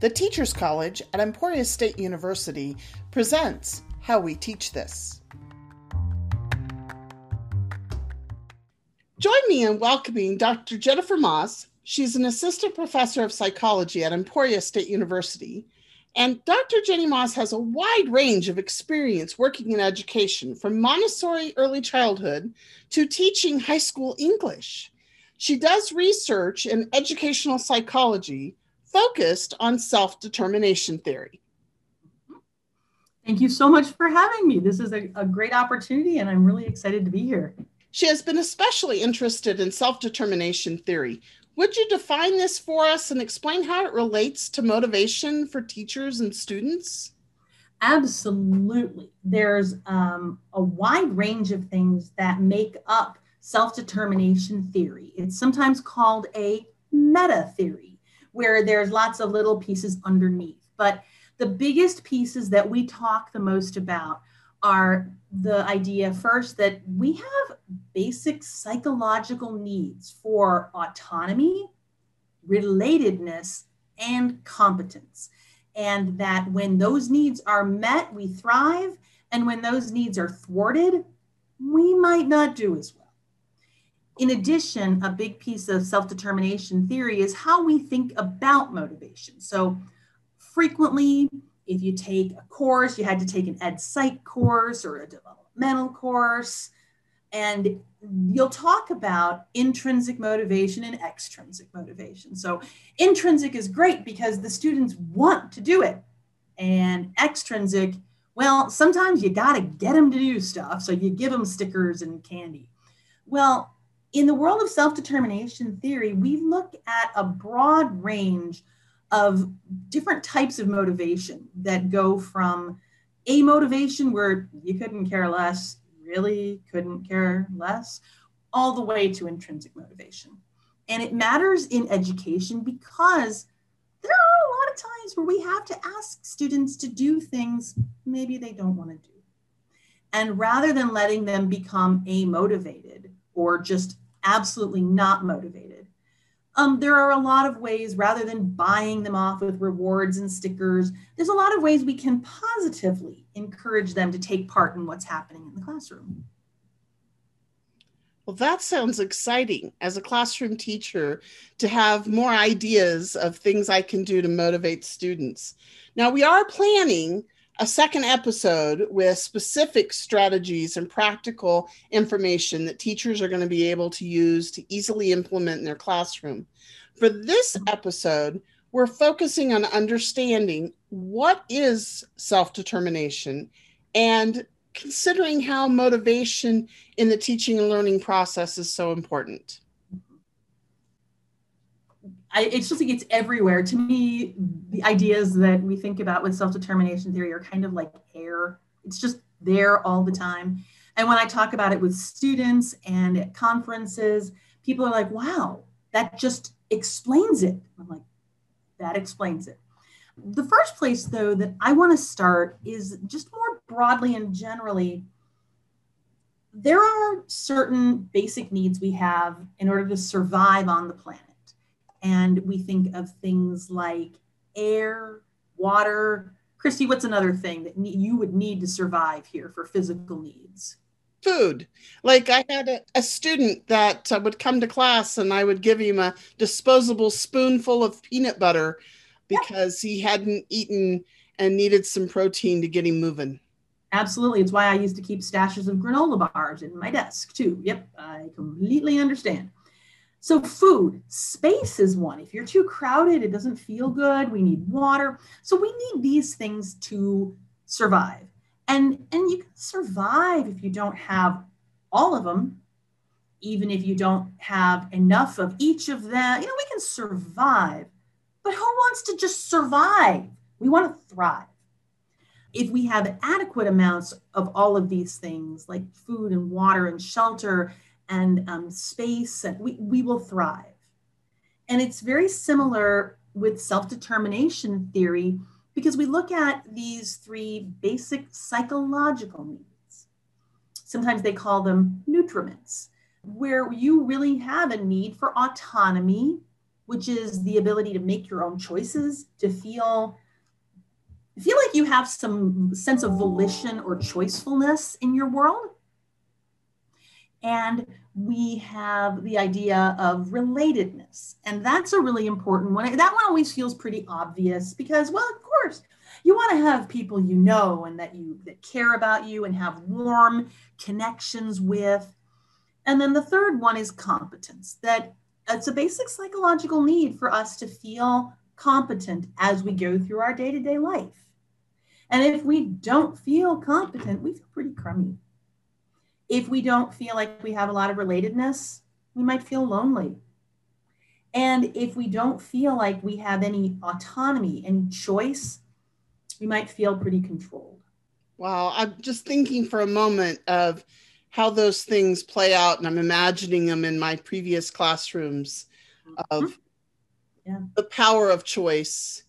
The Teachers College at Emporia State University presents How We Teach This. Join me in welcoming Dr. Jennifer Moss. She's an assistant professor of psychology at Emporia State University. And Dr. Jenny Moss has a wide range of experience working in education, from Montessori early childhood to teaching high school English. She does research in educational psychology focused on self determination theory. Thank you so much for having me. This is a, a, great opportunity, and I'm really excited to be here. She has been especially interested in self determination theory. Would you define this for us and explain how it relates to motivation for teachers and students? Absolutely. There's um, a wide range of things that make up self determination theory. It's sometimes called a meta theory where there's lots of little pieces underneath. But the biggest pieces that we talk the most about are the idea first that we have basic psychological needs for autonomy, relatedness, and competence. And that when those needs are met, we thrive. And when those needs are thwarted, we might not do as well. In addition, a big piece of self determination theory is how we think about motivation. So, frequently, if you take a course, you had to take an ed psych course or a developmental course, and you'll talk about intrinsic motivation and extrinsic motivation. So, intrinsic is great because the students want to do it, and extrinsic, well, sometimes you got to get them to do stuff. So, you give them stickers and candy. Well, in the world of self determination theory, we look at a broad range of different types of motivation that go from a motivation where you couldn't care less, really couldn't care less, all the way to intrinsic motivation. And it matters in education because there are a lot of times where we have to ask students to do things maybe they don't want to do. And rather than letting them become a motivated or just absolutely not motivated. Um, there are a lot of ways, rather than buying them off with rewards and stickers, there's a lot of ways we can positively encourage them to take part in what's happening in the classroom. Well, that sounds exciting as a classroom teacher to have more ideas of things I can do to motivate students. Now, we are planning a second episode with specific strategies and practical information that teachers are going to be able to use to easily implement in their classroom. For this episode, we're focusing on understanding what is self determination and considering how motivation in the teaching and learning process is so important. I, it's just like it's everywhere. To me, the ideas that we think about with self-determination theory are kind of like air. It's just there all the time. And when I talk about it with students and at conferences, people are like, wow, that just explains it. I'm like, that explains it. The first place, though, that I want to start is just more broadly and generally. There are certain basic needs we have in order to survive on the planet and we think of things like air, water. Christy, what's another thing that you would need to survive here for physical needs? Food. Like I had a, a student that uh, would come to class and I would give him a disposable spoonful of peanut butter because yeah. he hadn't eaten and needed some protein to get him moving. Absolutely. It's why I used to keep stashes of granola bars in my desk too. Yep, I completely understand. So, food, space is one. If you're too crowded, it doesn't feel good. We need water. So, we need these things to survive. And, and you can survive if you don't have all of them, even if you don't have enough of each of them. You know, we can survive, but who wants to just survive? We want to thrive. If we have adequate amounts of all of these things, like food and water and shelter and um, space, and we, we will thrive. And it's very similar with self determination theory because we look at these three basic psychological needs. Sometimes they call them nutriments, where you really have a need for autonomy, which is the ability to make your own choices, to feel feel like you have some sense of volition or choicefulness in your world. And we have the idea of relatedness. And that's a really important one. That one always feels pretty obvious because, well, of course, you want to have people you know and that you that care about you and have warm connections with. And then the third one is competence. That it's a basic psychological need for us to feel competent as we go through our day-to-day life. And if we don't feel competent, we feel pretty crummy. If we don't feel like we have a lot of relatedness, we might feel lonely. And if we don't feel like we have any autonomy, any choice, we might feel pretty controlled. Wow. I'm just thinking for a moment of how those things play out, and I'm imagining them in my previous classrooms of mm-hmm. yeah. the power of choice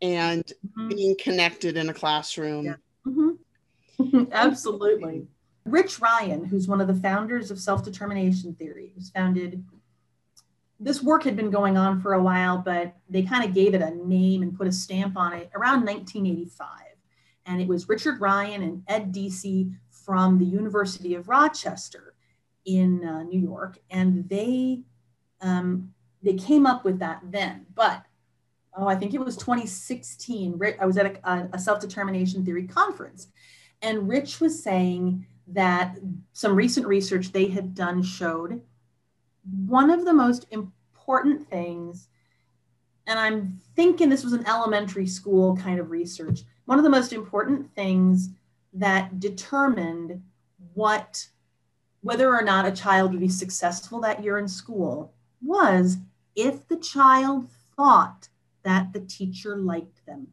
and mm-hmm. being connected in a classroom. Yeah. Mm-hmm. Absolutely. Rich Ryan, who's one of the founders of self determination theory, who's founded this work had been going on for a while, but they kind of gave it a name and put a stamp on it around 1985. And it was Richard Ryan and Ed Deci from the University of Rochester in uh, New York, and they um, they came up with that then. But oh, I think it was 2016. I was at a, a self determination theory conference, and Rich was saying that some recent research they had done showed one of the most important things, and I'm thinking this was an elementary school kind of research, one of the most important things that determined what whether or not a child would be successful that year in school was if the child thought that the teacher liked them.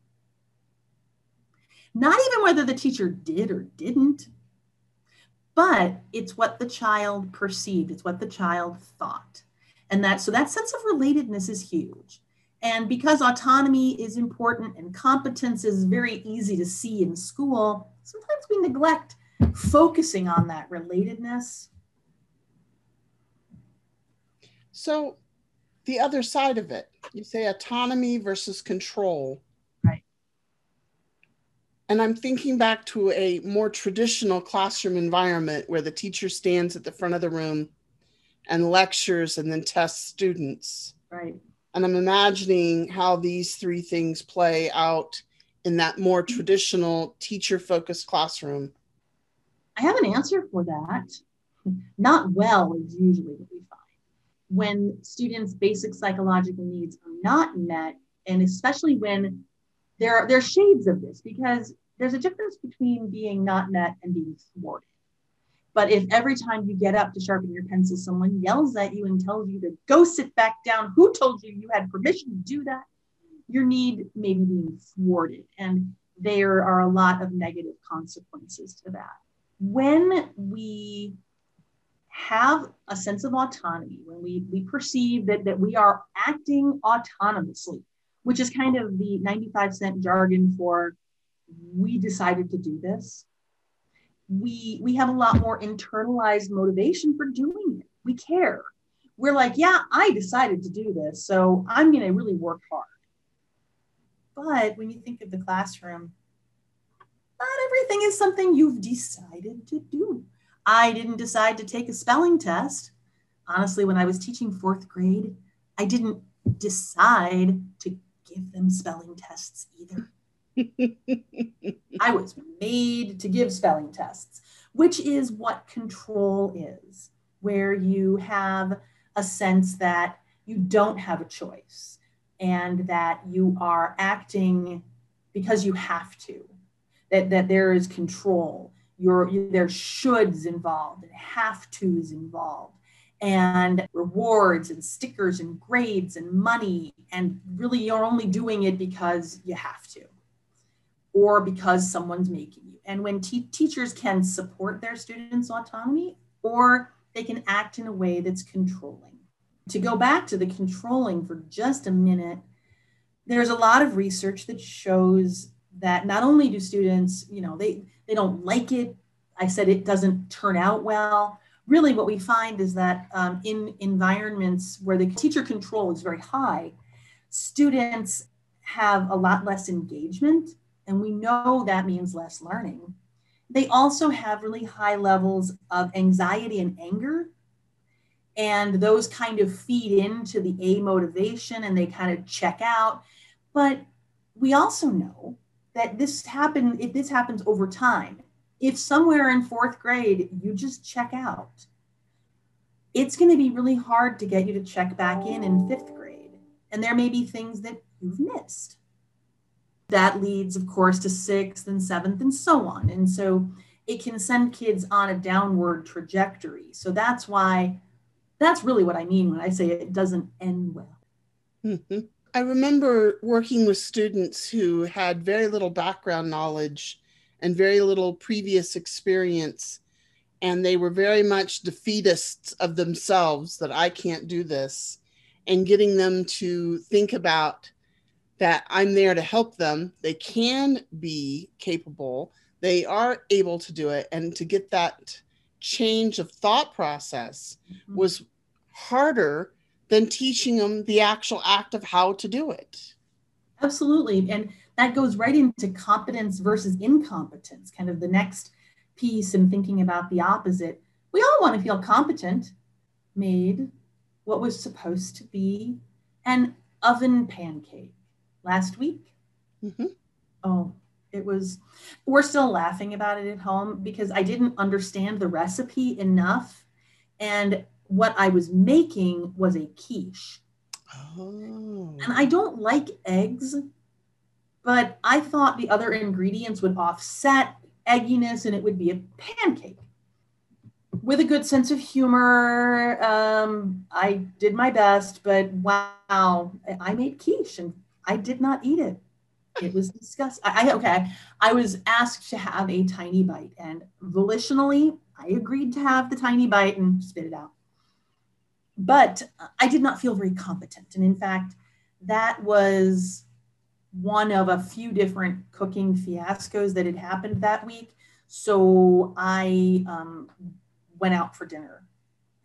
Not even whether the teacher did or didn't, but it's what the child perceived, it's what the child thought. And that so that sense of relatedness is huge. And because autonomy is important and competence is very easy to see in school, sometimes we neglect focusing on that relatedness. So, the other side of it, you say autonomy versus control. And I'm thinking back to a more traditional classroom environment where the teacher stands at the front of the room and lectures and then tests students. Right. And I'm imagining how these three things play out in that more traditional teacher focused classroom. I have an answer for that. Not well is usually what we find. When students' basic psychological needs are not met, and especially when there are, there are shades of this, because there's a difference between being not met and being thwarted. But if every time you get up to sharpen your pencil, someone yells at you and tells you to go sit back down, who told you you had permission to do that? Your need may be being thwarted. And there are a lot of negative consequences to that. When we have a sense of autonomy, when we, we perceive that, that we are acting autonomously, which is kind of the 95 cent jargon for we decided to do this we we have a lot more internalized motivation for doing it. We care. We're like, yeah, I decided to do this, so I'm going to really work hard. But when you think of the classroom, not everything is something you've decided to do. I didn't decide to take a spelling test. Honestly, when I was teaching fourth grade, I didn't decide to give them spelling tests either. I was made to give spelling tests, which is what control is, where you have a sense that you don't have a choice and that you are acting because you have to, that, that there is control. You're, you, there's shoulds involved and have tos involved and rewards and stickers and grades and money and really you're only doing it because you have to or because someone's making you. And when te- teachers can support their students' autonomy, or they can act in a way that's controlling. To go back to the controlling for just a minute, there's a lot of research that shows that not only do students, you know, they, they don't like it, I said it doesn't turn out well, really what we find is that um, in environments where the teacher control is very high, students have a lot less engagement, and we know that means less learning. They also have really high levels of anxiety and anger. And those kind of feed into the A motivation and they kind of check out. But we also know that this happen if this happens over time if somewhere in fourth grade you just check out it's going to be really hard to get you to check back in in fifth grade. And there may be things that you've missed. That leads of course to sixth and seventh and so on. And so it can send kids on a downward trajectory. So that's why that's really what i mean when i say it doesn't end well. Mm-hmm. I remember working with students who had very little background knowledge and very little previous experience. And they were very much defeatists of themselves that I can't do this. And getting them to think about that I'm there to help them. They can be capable, they are able to do it. And to get that change of thought process mm-hmm. was harder than teaching them the actual act of how to do it. Absolutely. And that goes right into competence versus incompetence, kind of the next piece and thinking about the opposite. We all want to feel competent, made what was supposed to be an oven pancake last week. Mm-hmm. Oh, it was, we're still laughing about it at home because I didn't understand the recipe enough. And what I was making was a quiche. Oh. And I don't like eggs, but I thought the other ingredients would offset egginess and it would be a pancake. With a good sense of humor, um, I did my best, but wow, I made quiche and I did not eat it. It was disgusting. I, okay, I was asked to have a tiny bite, and volitionally, I agreed to have the tiny bite and spit it out but I did not feel very competent. And in fact, that was one of a few different cooking fiascos that had happened that week. So I um, went out for dinner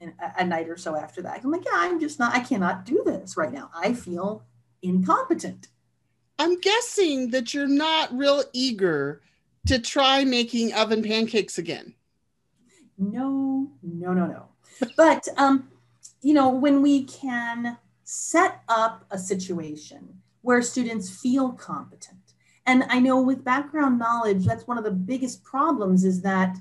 in, a, a night or so after that. I'm like, yeah, I'm just not, I cannot do this right now. I feel incompetent. I'm guessing that you're not real eager to try making oven pancakes again. No, no, no, no. But um, you know, when we can set up a situation where students feel competent. And I know with background knowledge, that's one of the biggest problems is that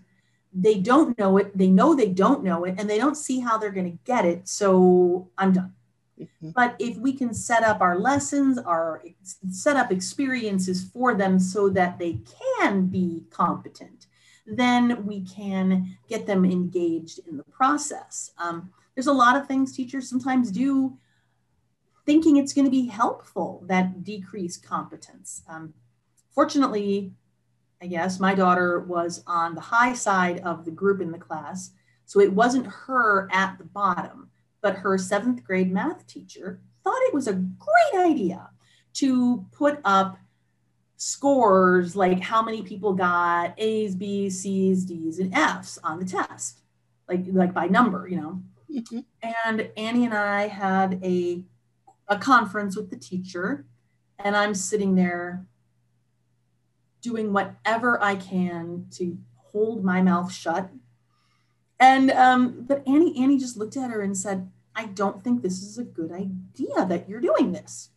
they don't know it, they know they don't know it, and they don't see how they're going to get it. So I'm done. Mm-hmm. But if we can set up our lessons, our set up experiences for them so that they can be competent, then we can get them engaged in the process. Um, there's a lot of things teachers sometimes do thinking it's going to be helpful that decrease competence. Um, fortunately, I guess my daughter was on the high side of the group in the class. So it wasn't her at the bottom, but her seventh grade math teacher thought it was a great idea to put up scores like how many people got A's, B's, C's, D's, and F's on the test, like, like by number, you know. Mm-hmm. And Annie and I had a, a conference with the teacher, and I'm sitting there doing whatever I can to hold my mouth shut. And um, but Annie, Annie just looked at her and said, I don't think this is a good idea that you're doing this.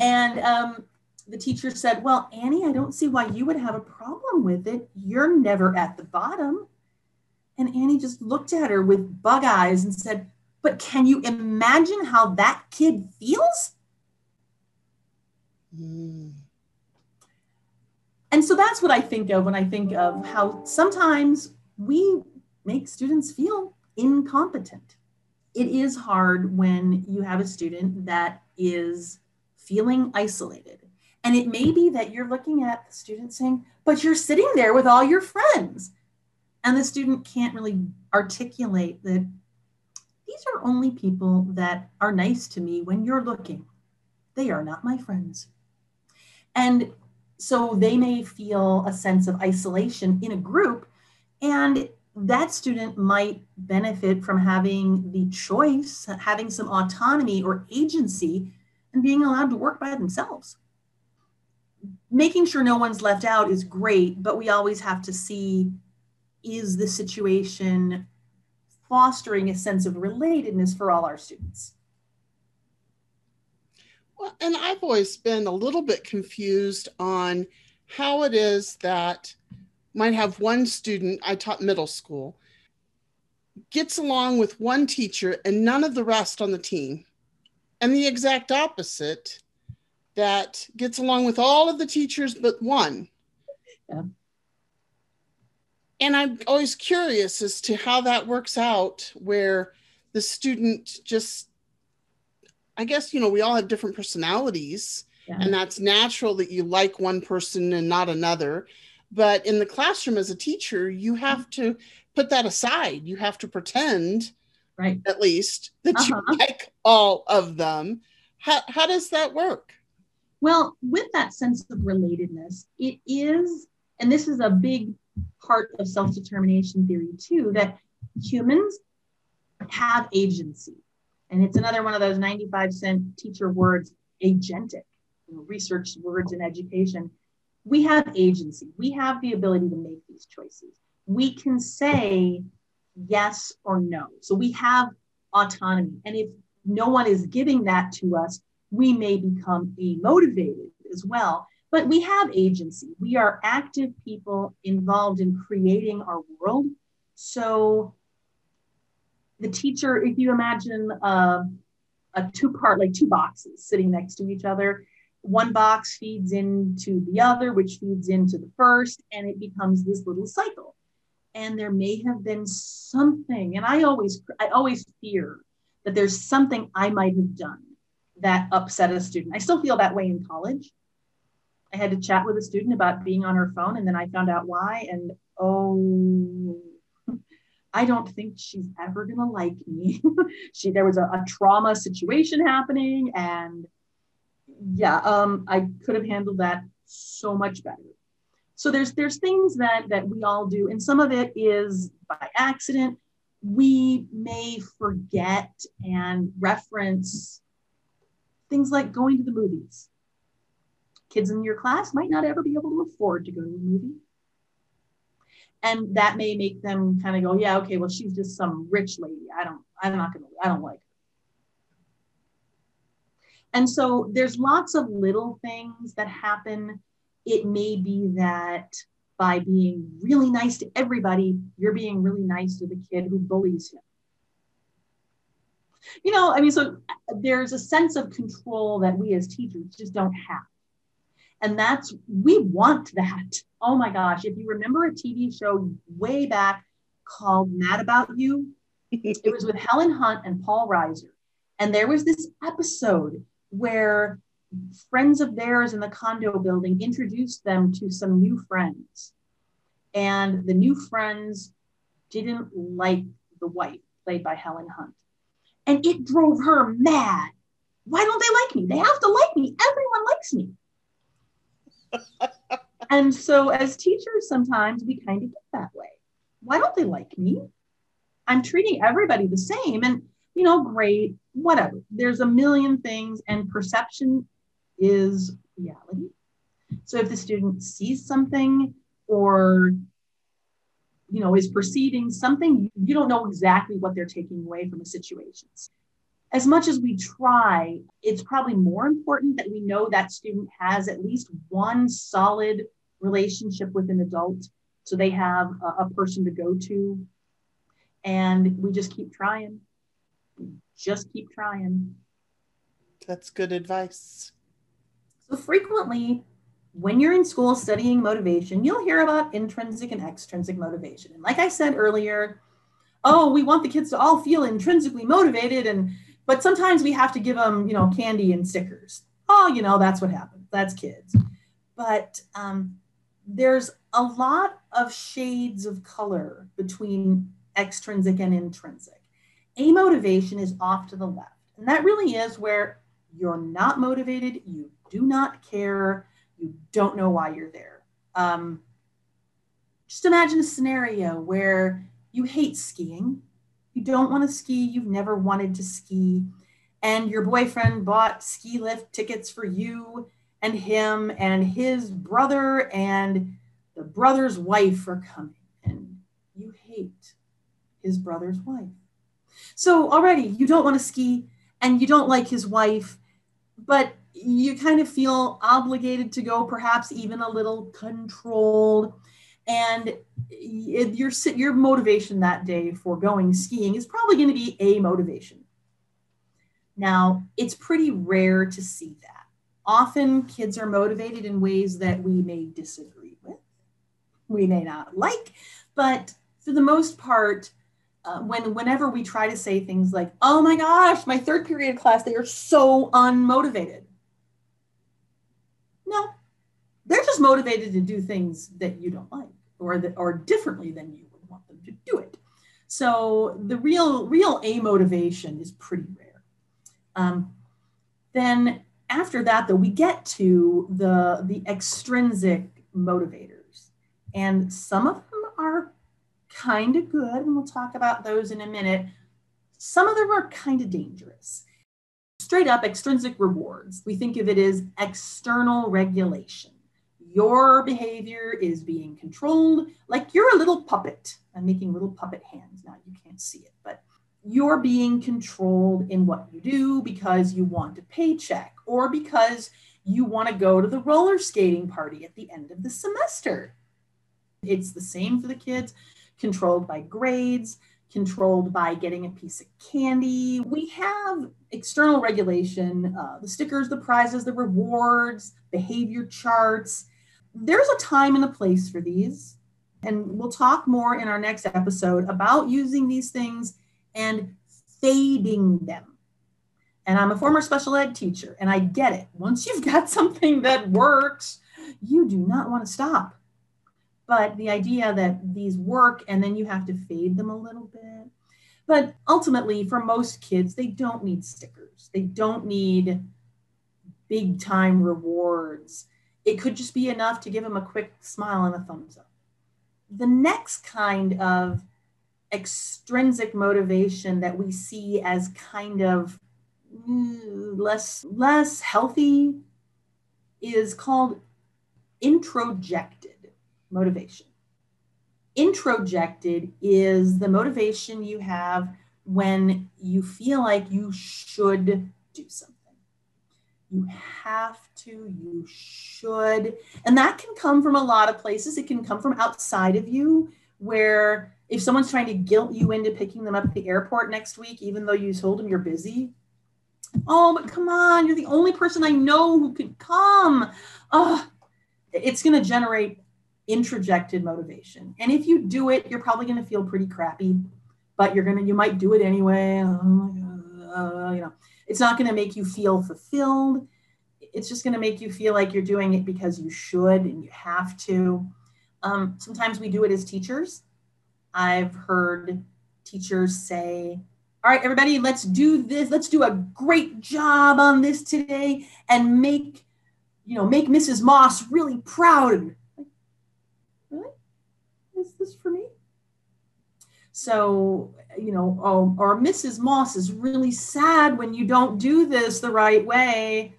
And um, the teacher said, Well, Annie, I don't see why you would have a problem with it. You're never at the bottom. And Annie just looked at her with bug eyes and said, But can you imagine how that kid feels? Mm. And so that's what I think of when I think of how sometimes we make students feel incompetent. It is hard when you have a student that is feeling isolated. And it may be that you're looking at the student saying, but you're sitting there with all your friends and the student can't really articulate that these are only people that are nice to me when you're looking. They are not my friends. And so they may feel a sense of isolation in a group. And that student might benefit from having the choice, having some autonomy or agency, and being allowed to work by themselves. Making sure no one's left out is great, but we always have to see is the situation fostering a sense of relatedness for all our students? Well, and I've always been a little bit confused on how it is that might have one student, I taught middle school, gets along with one teacher and none of the rest on the team. And the exact opposite that gets along with all of the teachers but one. Yeah. And I'm always curious as to how that works out where the student just I guess you know we all have different personalities yeah. and that's natural that you like one person and not another. But in the classroom as a teacher you have to put that aside. You have to pretend right. at least that uh-huh. you like all of them. How, how does that work? Well with that sense of relatedness it is and this is a big part of self-determination theory too that humans have agency and it's another one of those 95 cent teacher words agentic you know, research words in education we have agency. We have the ability to make these choices. We can say yes or no. So we have autonomy. And if no one is giving that to us, we may become demotivated as well. But we have agency. We are active people involved in creating our world. So the teacher, if you imagine uh, a two part, like two boxes sitting next to each other, one box feeds into the other, which feeds into the first, and it becomes this little cycle. And there may have been something, and I always, I always fear that there's something I might have done that upset a student. I still feel that way in college. I had to chat with a student about being on her phone, and then I found out why. And oh, I don't think she's ever gonna like me. she there was a, a trauma situation happening, and yeah, um, I could have handled that so much better. So there's there's things that that we all do, and some of it is by accident. We may forget and reference things like going to the movies. Kids in your class might not ever be able to afford to go to a movie. And that may make them kind of go, yeah, okay, well, she's just some rich lady. I don't, I'm not gonna, I don't like and so there's lots of little things that happen. It may be that by being really nice to everybody, you're being really nice to the kid who bullies him. You know, I mean, so uh, there's a sense of control that we as teachers just don't have. And that's, we want that. Oh my gosh, if you remember a TV show way back called Mad About You, it was with Helen Hunt and Paul Reiser. And there was this episode where friends of theirs in the condo building introduced them to some new friends. And the new friends didn't like the wife, played by Helen Hunt. And it drove her mad. Why don't they like me? They have to like me. Everyone likes me. And so, as teachers, sometimes we kind of get that way. Why don't they like me? I'm treating everybody the same. And you know, great, whatever. There's a million things, and perception is reality. So if the student sees something or you know is perceiving something, you don't know exactly what they're taking away from a situation. As much as we try, it's probably more important that we know that student has at least one solid relationship with an adult so they have a, a person to go to and we just keep trying just keep trying. That's good advice. So, frequently, when you're in school studying motivation, you'll hear about intrinsic and extrinsic motivation. And like I said earlier, oh, we want the kids to all feel intrinsically motivated, and but sometimes we have to give them, you know, candy and stickers. Oh, you know, that's what happens. That's kids. But um, there's a lot of shades of color between extrinsic and intrinsic A motivation is off to the left. And that really is where you're not motivated, you do not care, you don't know why you're there. Um, just imagine a scenario where you hate skiing. You don't want to ski. You've never wanted to ski. And your boyfriend bought ski lift tickets for you and him and his brother and the brother's wife are coming. And you hate his brother's wife. So already you don't want to ski and you don't like his wife, but you kind of feel obligated to go, perhaps even a little controlled. And your, your motivation that day for going skiing is probably going to be a motivation. Now, it's pretty rare to see that. Often kids are motivated in ways that we may disagree with, we may not like, but for the most part, uh, when whenever we try to say things like, "Oh my gosh, my third period class, they are so unmotivated," no, they're just motivated to do things that you don't like or that are differently than you would want them to do it. So the real real a motivation is pretty rare. Um, then after that, though, we get to the the extrinsic motivators, and some of them are kind of good, and we'll talk about those in a minute. Some of them are kind of dangerous. Straight up extrinsic rewards, we think of it as external regulation. Your behavior is being controlled like you're a little puppet. I'm making little puppet hands now, you can't see it, but you're being controlled in what you do because you want a paycheck or because you want to go to the roller skating party at the end of the semester. It's the same for the kids controlled by grades, controlled by getting a piece of candy. We have external regulation, uh, the stickers, the prizes, the rewards, behavior charts. There's a time and a place for these. And we'll talk more in our next episode about using these things and fading them. And I'm a former special ed teacher, and I get it. Once you've got something that works, you do not want to stop. But the idea that these work and then you have to fade them a little bit. But ultimately, for most kids, they don't need stickers, they don't need big time rewards. It could just be enough to give them a quick smile and a thumbs up. The next kind of extrinsic motivation that we see as kind of mm, less less healthy is called introjected motivation. Introjected is the motivation you have when you feel like you should do something. You have to, you should. And that can come from a lot of places. It can come from outside of you, where if someone's trying to guilt you into picking them up at the airport next week, even though you told them you're busy, oh, but come on, you're the only person I know who could come. Oh, it's going to generate introjected motivation. And if you do it, you're probably going to feel pretty crappy, but you're going to, you might do it anyway. Uh, you know, it's not going to make you feel fulfilled. It's just going to make you feel like you're doing it because you should and you have to. Um, sometimes we do it as teachers. I've heard teachers say, all right, everybody, let's do this. Let's do a great job on this today and make, you know, make Mrs. Moss really proud Really? is this for me? So, you know, oh, or Mrs. Moss is really sad when you don't do this the right way.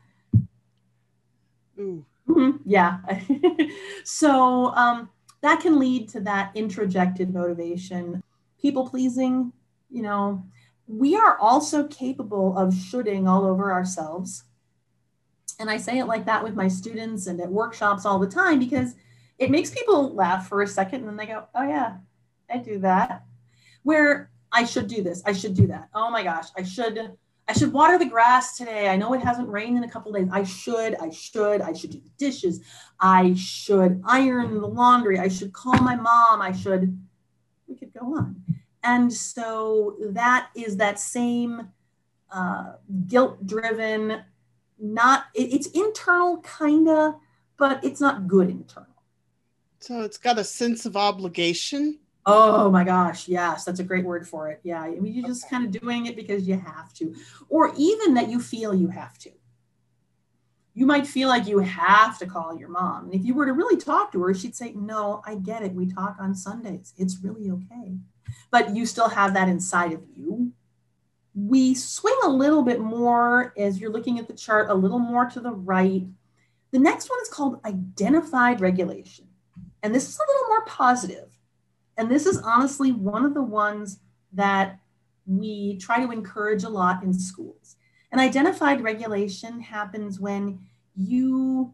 Mm-hmm. Yeah. so um, that can lead to that introjected motivation. People pleasing, you know, we are also capable of shoulding all over ourselves. And I say it like that with my students and at workshops all the time because it makes people laugh for a second and then they go, oh yeah, I do that. Where I should do this, I should do that. Oh my gosh, I should I should water the grass today. I know it hasn't rained in a couple days. I should, I should, I should do the dishes. I should iron the laundry. I should call my mom. I should, we could go on. And so that is that same uh, guilt driven, not, it, it's internal kind of, but it's not good internal. So it's got a sense of obligation. Oh my gosh, yes, that's a great word for it. Yeah, I mean, you're just kind of doing it because you have to, or even that you feel you have to. You might feel like you have to call your mom. And if you were to really talk to her, she'd say, No, I get it. We talk on Sundays. It's really okay. but you still have that inside of you. We swing a little bit more as you're looking at the chart, a little more to the right. The next one is called identified regulation. And this is a little more positive. And this is honestly one of the ones that we try to encourage a lot in schools. And identified regulation happens when you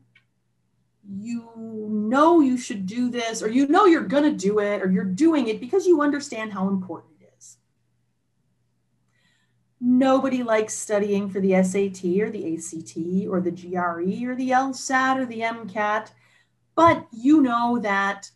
you know you should do this or you know you're going to do it or you're doing it because you understand how important it is. Nobody likes studying for the SAT or the ACT or the GRE or the LSAT or the MCAT, but you know that,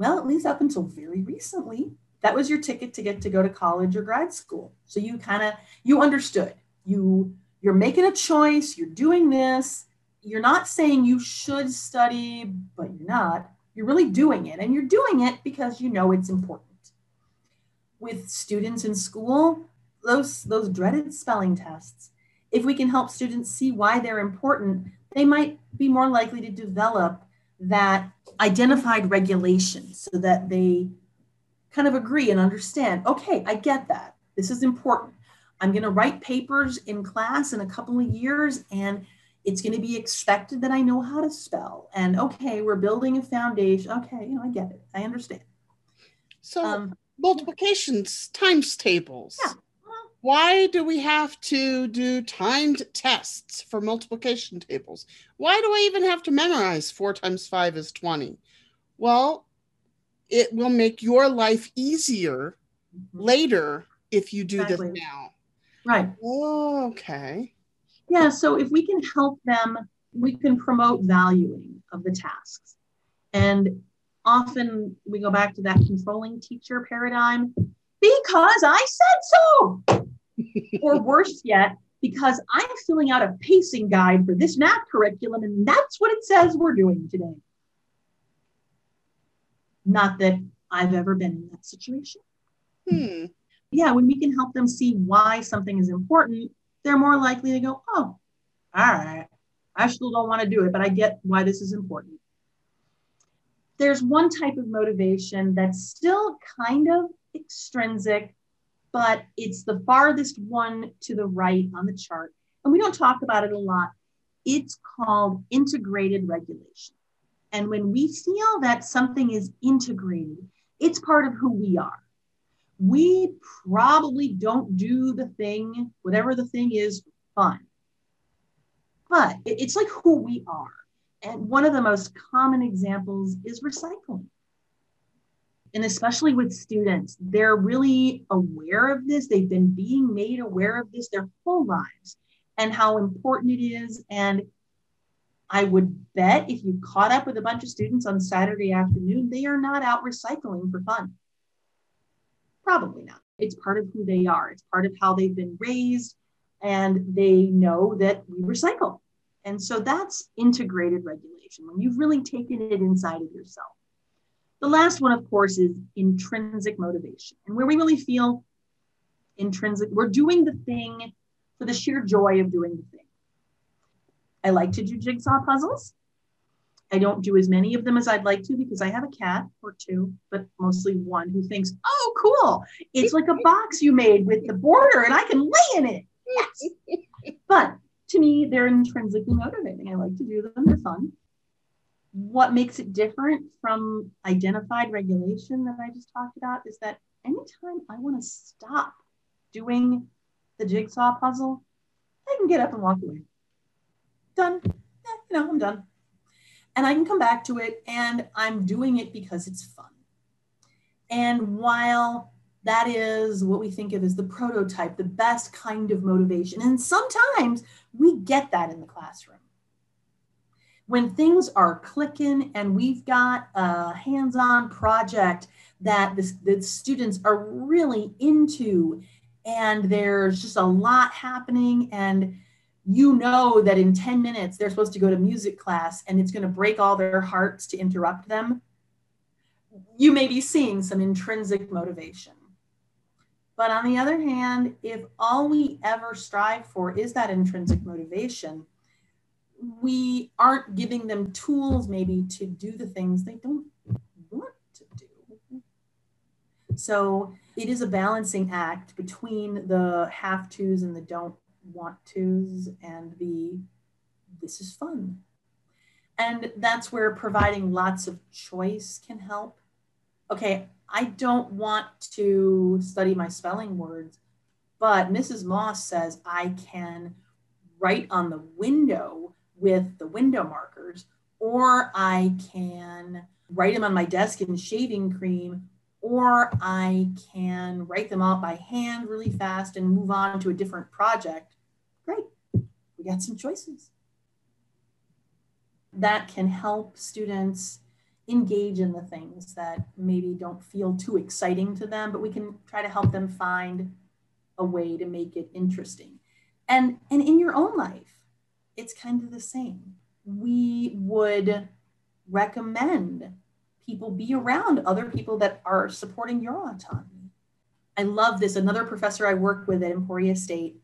well, at least up until very recently, that was your ticket to get to go to college or grad school. So you kind of you understood. You you're making a choice, you're doing this, you're not saying you should study, but you're not. You're really doing it, and you're doing it because you know it's important. With students in school, those, those dreaded spelling tests, if we can help students see why they're important, they might be more likely to develop that identified regulation so that they kind of agree and understand okay, I get that. This is important. I'm going to write papers in class in a couple of years, and it's going to be expected that I know how to spell. And okay, we're building a foundation. Okay, you know, I get it. I understand. So um, multiplications, times tables. Yeah. Why do we have to do timed tests for multiplication tables? Why do I even have to memorize four times five is 20? Well, it will make your life easier mm-hmm. later if you do exactly. this now. Right. Oh, okay. Yeah, so if we can help them, we can promote valuing of the tasks. And often we go back to that controlling teacher paradigm because I said so. or worse yet, because I'm filling out a pacing guide for this math curriculum and that's what it says we're doing today. Not that I've ever been in that situation. Hmm. Yeah, when we can help them see why something is important, they're more likely to go, oh, all right, I still don't want to do it, but I get why this is important. There's one type of motivation that's still kind of extrinsic, but it's the farthest one to the right on the chart. And we don't talk about it a lot. It's called integrated regulation. And when we feel that something is integrated, it's part of who we are we probably don't do the thing, whatever the thing is, fun. But it's like who we are. And one of the most common examples is recycling. And especially with students, they're really aware of this. They've been being made aware of this their whole lives and how important it is. And I would bet if you caught up with a bunch of students on Saturday afternoon, they are not out recycling for fun. Probably not. It's part of who they are, it's part of how they've been raised, and they know that we recycle. And so that's integrated regulation when you've really taken it inside of yourself. The last one, of course, is intrinsic motivation, and where we really feel intrinsic, we're doing the thing for the sheer joy of doing the thing. I like to do jigsaw puzzles. I don't do as many of them as I'd like to because I have a cat or two, but mostly one who thinks, oh, cool. It's like a box you made with the border and I can lay in it. Yes. but to me, they're intrinsically motivating. I like to do them, they're fun. What makes it different from identified regulation that I just talked about is that anytime I want to stop doing the jigsaw puzzle, I can get up and walk away. Done. Eh, you know, I'm done and I can come back to it and I'm doing it because it's fun. And while that is what we think of as the prototype, the best kind of motivation, and sometimes we get that in the classroom. When things are clicking and we've got a hands on project that the, the students are really into, and there's just a lot happening, and you know that in 10 minutes they're supposed to go to music class and it's going to break all their hearts to interrupt them, you may be seeing some intrinsic motivation. But on the other hand, if all we ever strive for is that intrinsic motivation, we aren't giving them tools maybe to do the things they don't want to do. So it is a balancing act between the have tos and the don't want tos and the this is fun. And that's where providing lots of choice can help. Okay, I don't want to study my spelling words, but Mrs. Moss says I can write on the window with the window markers, or I can write them on my desk in shaving cream, or I can write them out by hand really fast and move on to a different project. Great, we got some choices. That can help students engage in the things that maybe don't feel too exciting to them, but we can try to help them find a way to make it interesting. And, and in your own life, it's kind of the same. We would recommend people be around other people that are supporting your autonomy. I love this. Another professor I work with at Emporia State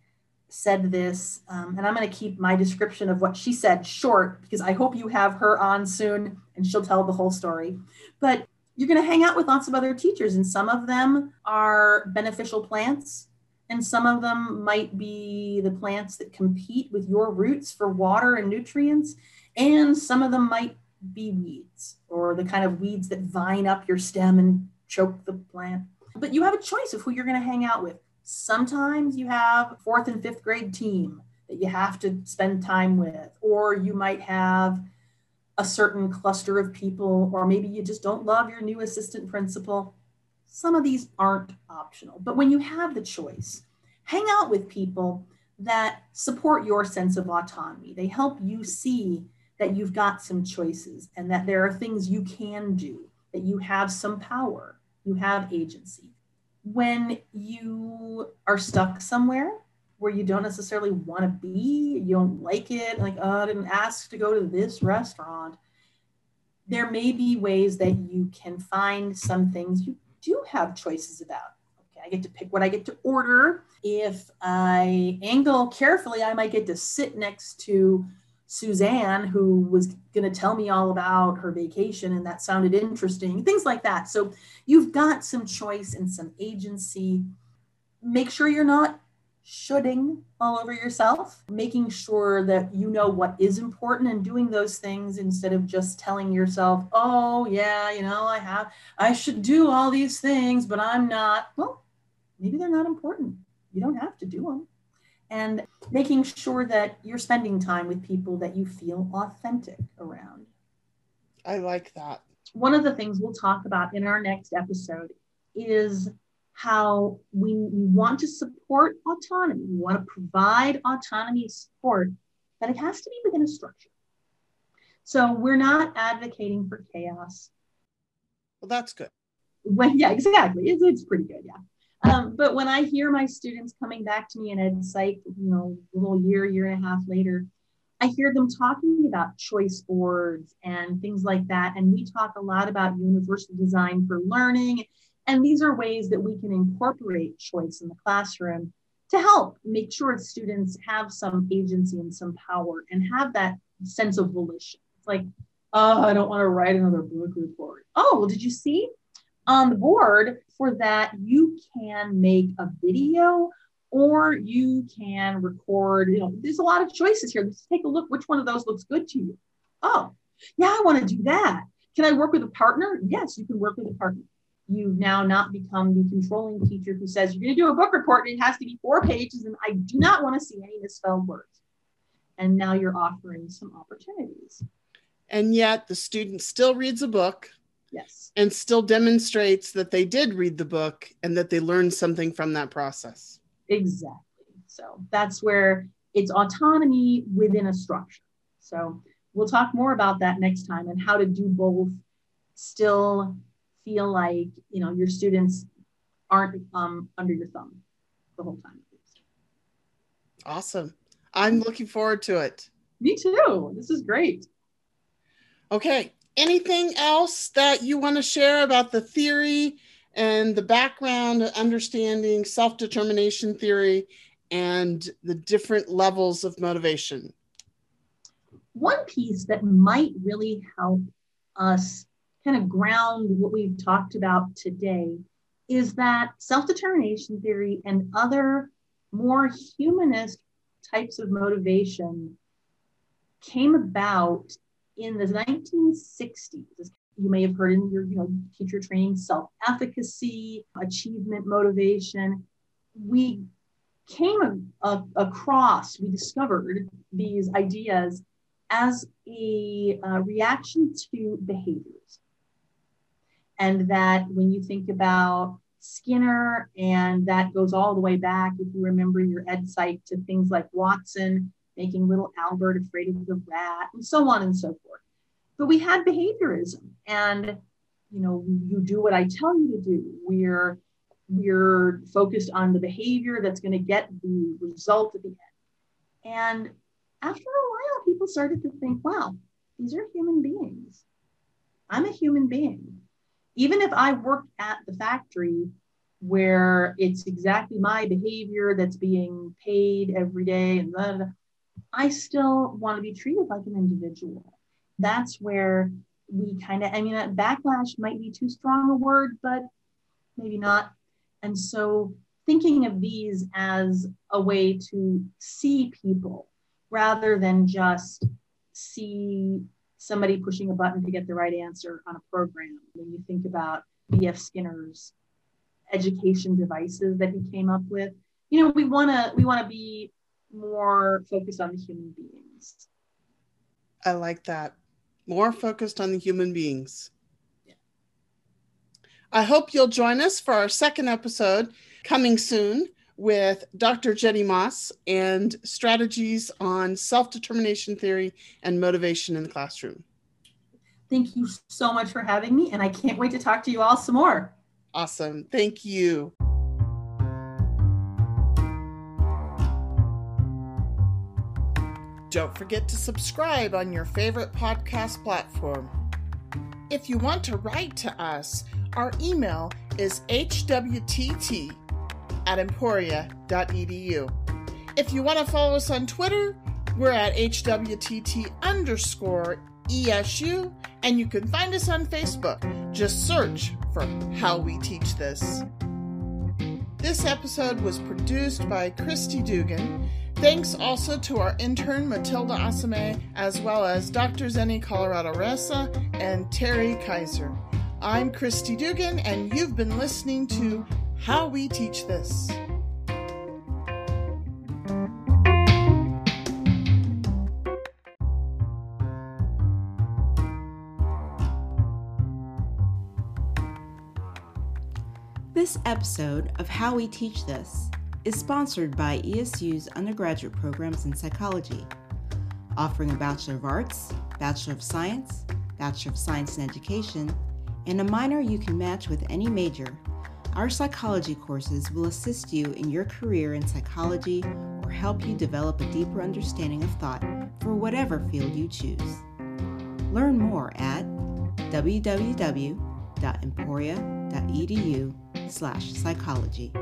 said this, um, and I'm going to keep my description of what she said short because I hope you have her on soon and she'll tell the whole story. But you're going to hang out with lots of other teachers, and some of them are beneficial plants, and some of them might be the plants that compete with your roots for water and nutrients, and some of them might be weeds or the kind of weeds that vine up your stem and choke the plant. But you have a choice of who you're going to hang out with. Sometimes you have fourth and fifth grade team that you have to spend time with, or you might have a certain cluster of people, or maybe you just don't love your new assistant principal. Some of these aren't optional, but when you have the choice, hang out with people that support your sense of autonomy. They help you see that you've got some choices and that there are things you can do, that you have some power, you have agency. When you are stuck somewhere where you don't necessarily want to be, you don't like it, like, oh, I didn't ask to go to this restaurant, there may be ways that you can find some things you do have choices about. Okay, I get to pick what I get to order. If I angle carefully, I might get to sit next to Suzanne, who was going to tell me all about her vacation, and that sounded interesting, things like that. So you've got some choice and some agency. Make sure you're not shoulding all over yourself, making sure that you know what is important and doing those things instead of just telling yourself, oh, yeah, you know, I have, I should do all these things, but I'm not. Well, maybe they're not important. You don't have to do them. And making sure that you're spending time with people that you feel authentic around. I like that. One of the things we'll talk about in our next episode is how we, we want to support autonomy, we want to provide autonomy support, but it has to be within a structure. So we're not advocating for chaos. Well, that's good. When, yeah, exactly. It's, it's pretty good. Yeah. Um, but when I hear my students coming back to me in Ed Psych, you know, a little year, year and a half later, I hear them talking about choice boards and things like that. And we talk a lot about universal design for learning and these are ways that we can incorporate choice in the classroom to help make sure students have some agency and some power and have that sense of volition. It's like, oh, I don't want to write another book report. Oh, well, did you see on the board for that you can make a video or you can record, you know, there's a lot of choices here. Let's take a look which one of those looks good to you. Oh, yeah, I want to do that. Can I work with a partner? Yes, you can work with a partner you've now not become the controlling teacher who says you're going to do a book report and it has to be four pages and I do not want to see any misspelled words. And now you're offering some opportunities. And yet the student still reads a book. Yes. And still demonstrates that they did read the book and that they learned something from that process. Exactly. So that's where it's autonomy within a structure. So we'll talk more about that next time and how to do both still feel like you know your students aren't um, under your thumb the whole time. Awesome. I'm looking forward to it. Me too. This is great. Okay. Anything else that you want to share about the theory and the background understanding self determination theory and the different levels of motivation? One piece that might really help us kind of ground what we've talked about today is that self determination theory and other more humanist types of motivation came about in the 1960s. You may have heard in your you know, teacher training self efficacy, achievement motivation. We came a, a, across, we discovered these ideas as a uh, reaction to behaviors. And that when you think about Skinner, and that goes all the way back, if you remember your Ed Psych, to things like Watson making little Albert afraid of the rat, and so on and so forth. But we had behaviorism, and you know, you do what I tell you to do. We're we're focused on the behavior that's going to get the result at the end. And after a while, people started to think, wow, these are human beings. I'm a human being. Even if I work at the factory where it's exactly my behavior that's being paid every day and blah, blah, blah, I still want to be treated like an individual. That's where we kind of, I mean, that backlash might be too strong a word, but maybe not. And so thinking of these as a way to see people rather than just see somebody pushing a button to get the right answer on a program. When you think about B.F. Skinner's education devices that he came up with, you know, we want to we want to be more focused on the human beings. I like that. More focused on the human beings. Yeah. I hope you'll join us for our second episode coming soon with Dr. Jenny Moss and strategies on self determination theory and motivation in the classroom. Thank you so much for having me, and I can't wait to talk to you all some more. Awesome. Thank you. Don't forget to subscribe on your favorite podcast platform. If you want to write to us, our email is hwtt at emporia.edu. If you want to follow us on Twitter, we're at HWTT underscore ESU, and you can find us on Facebook. Just search for How We Teach This. This episode was produced by Christy Dugan. Thanks also to our intern Matilda Asame, as well as Dr. Zenny Colorado Ressa and Terry Kaiser. I'm Christy Dugan, and you've been listening to how we teach this. This episode of How We Teach This is sponsored by ESU's undergraduate programs in psychology, offering a Bachelor of Arts, Bachelor of Science, Bachelor of Science in Education, and a minor you can match with any major our psychology courses will assist you in your career in psychology or help you develop a deeper understanding of thought for whatever field you choose. Learn more at www.emporia.edu/psychology.